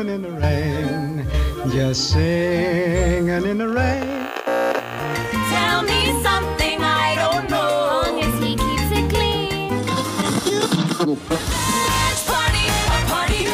singing in the rain, just singing in the rain. Tell me something I don't know. Long as he keeps it clean. Let's party, a party.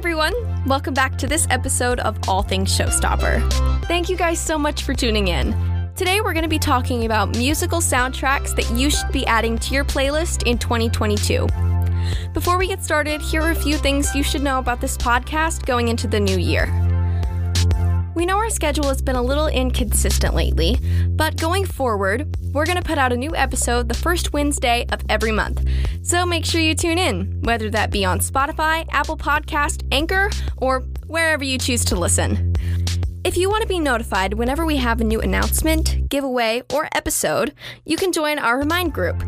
Everyone. Welcome back to this episode of All Things Showstopper. Thank you guys so much for tuning in. Today, we're going to be talking about musical soundtracks that you should be adding to your playlist in 2022. Before we get started, here are a few things you should know about this podcast going into the new year. We know our schedule has been a little inconsistent lately, but going forward, we're going to put out a new episode the first Wednesday of every month. So make sure you tune in, whether that be on Spotify, Apple Podcast, Anchor, or wherever you choose to listen. If you want to be notified whenever we have a new announcement, giveaway, or episode, you can join our Remind group.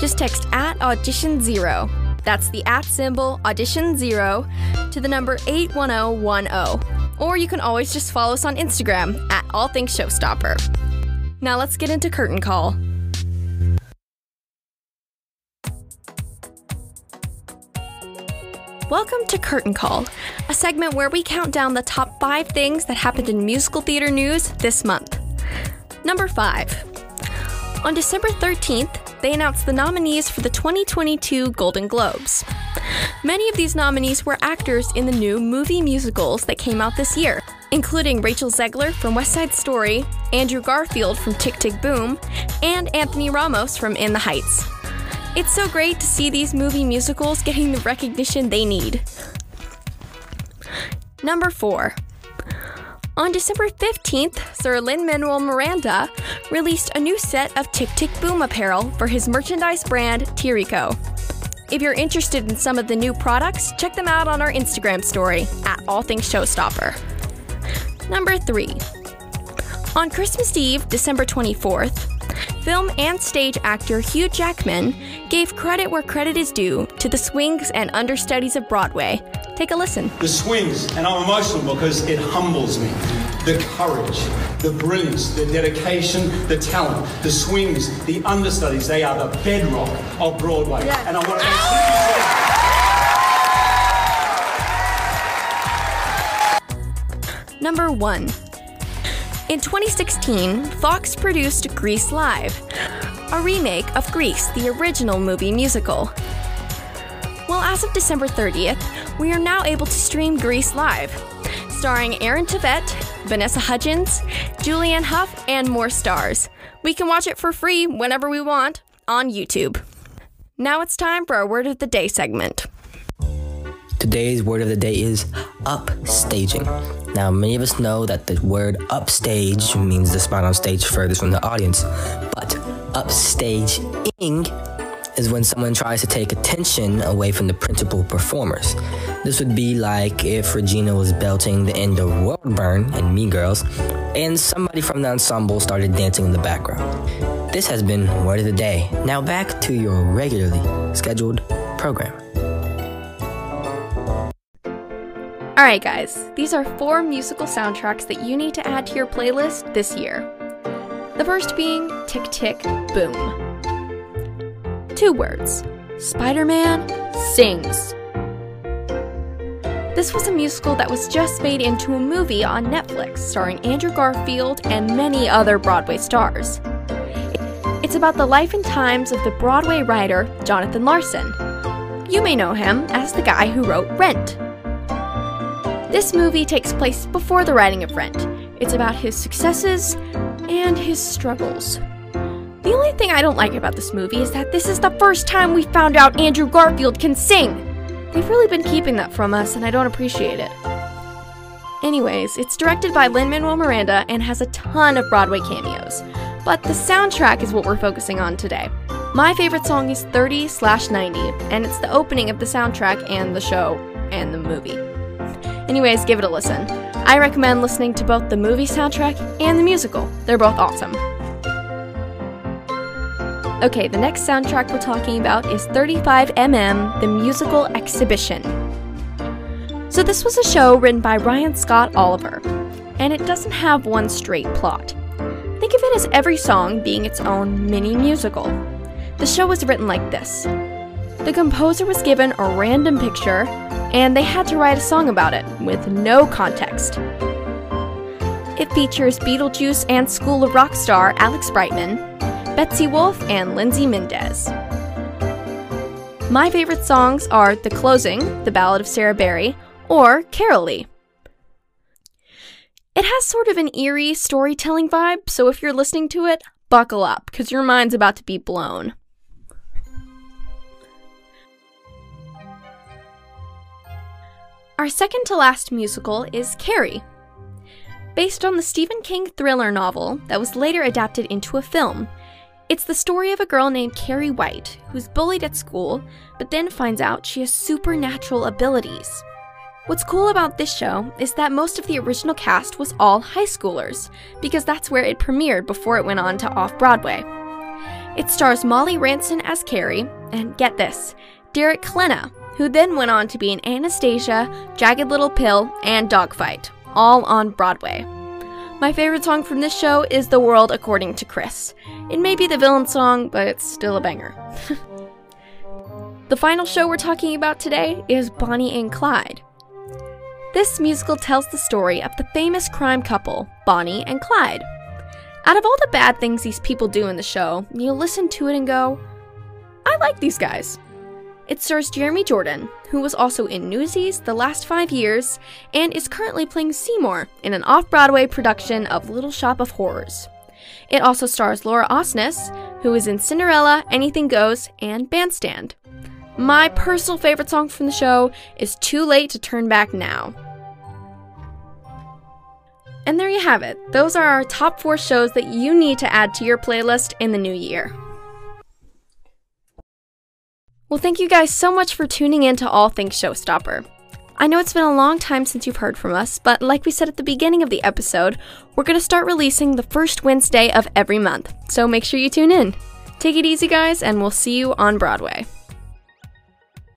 Just text at audition zero. That's the at symbol audition zero to the number 81010. Or you can always just follow us on Instagram at All Things Showstopper. Now let's get into Curtain Call. Welcome to Curtain Call, a segment where we count down the top five things that happened in musical theater news this month. Number five. On December 13th, they announced the nominees for the 2022 Golden Globes. Many of these nominees were actors in the new movie musicals that came out this year, including Rachel Zegler from West Side Story, Andrew Garfield from Tick Tick Boom, and Anthony Ramos from In the Heights. It's so great to see these movie musicals getting the recognition they need. Number 4. On December 15th, Sir Lin Manuel Miranda released a new set of Tick Tick Boom apparel for his merchandise brand, Tirico. If you're interested in some of the new products, check them out on our Instagram story at All Things Showstopper. Number 3. On Christmas Eve, December 24th, film and stage actor Hugh Jackman gave credit where credit is due to the swings and understudies of Broadway. Take a listen. The swings, and I'm emotional because it humbles me. The courage, the brilliance, the dedication, the talent, the swings, the understudies, they are the bedrock of Broadway. And I want to make sure you say Number 1. In 2016, Fox produced Grease Live, a remake of Grease, the original movie musical. Well, as of December 30th, we are now able to stream Grease Live, starring Aaron Tveit, Vanessa Hudgens, Julianne Hough, and more stars. We can watch it for free whenever we want on YouTube. Now it's time for our Word of the Day segment. Today's word of the day is upstaging. Now, many of us know that the word upstage means the spot on stage furthest from the audience, but upstaging is when someone tries to take attention away from the principal performers. This would be like if Regina was belting the end of World Burn in Mean Girls, and somebody from the ensemble started dancing in the background. This has been Word of the Day. Now back to your regularly scheduled program. Alright, guys, these are four musical soundtracks that you need to add to your playlist this year. The first being Tick Tick Boom. Two words Spider Man sings. This was a musical that was just made into a movie on Netflix starring Andrew Garfield and many other Broadway stars. It's about the life and times of the Broadway writer Jonathan Larson. You may know him as the guy who wrote Rent. This movie takes place before the writing of Rent. It's about his successes and his struggles. The only thing I don't like about this movie is that this is the first time we found out Andrew Garfield can sing. They've really been keeping that from us, and I don't appreciate it. Anyways, it's directed by Lin Manuel Miranda and has a ton of Broadway cameos. But the soundtrack is what we're focusing on today. My favorite song is 30 slash 90, and it's the opening of the soundtrack and the show and the movie. Anyways, give it a listen. I recommend listening to both the movie soundtrack and the musical. They're both awesome. Okay, the next soundtrack we're talking about is 35mm, the musical exhibition. So, this was a show written by Ryan Scott Oliver, and it doesn't have one straight plot. Think of it as every song being its own mini musical. The show was written like this The composer was given a random picture, and they had to write a song about it with no context. It features Beetlejuice and School of Rock star Alex Brightman, Betsy Wolfe, and Lindsay Mendez. My favorite songs are The Closing, The Ballad of Sarah Berry, or Caralee. It has sort of an eerie storytelling vibe, so if you're listening to it, buckle up, because your mind's about to be blown. Our second to last musical is Carrie. Based on the Stephen King thriller novel that was later adapted into a film, it's the story of a girl named Carrie White who's bullied at school, but then finds out she has supernatural abilities. What's cool about this show is that most of the original cast was all high schoolers, because that's where it premiered before it went on to off Broadway. It stars Molly Ranson as Carrie, and get this, Derek Klena, who then went on to be in Anastasia, Jagged Little Pill, and Dogfight, all on Broadway. My favorite song from this show is The World According to Chris. It may be the villain song, but it's still a banger. the final show we're talking about today is Bonnie and Clyde. This musical tells the story of the famous crime couple, Bonnie and Clyde. Out of all the bad things these people do in the show, you'll listen to it and go, I like these guys. It stars Jeremy Jordan, who was also in Newsies the last five years and is currently playing Seymour in an off Broadway production of Little Shop of Horrors. It also stars Laura Osnes, who is in Cinderella, Anything Goes, and Bandstand. My personal favorite song from the show is Too Late to Turn Back Now. And there you have it. Those are our top four shows that you need to add to your playlist in the new year. Well, thank you guys so much for tuning in to All Things Showstopper. I know it's been a long time since you've heard from us, but like we said at the beginning of the episode, we're going to start releasing the first Wednesday of every month, so make sure you tune in. Take it easy, guys, and we'll see you on Broadway.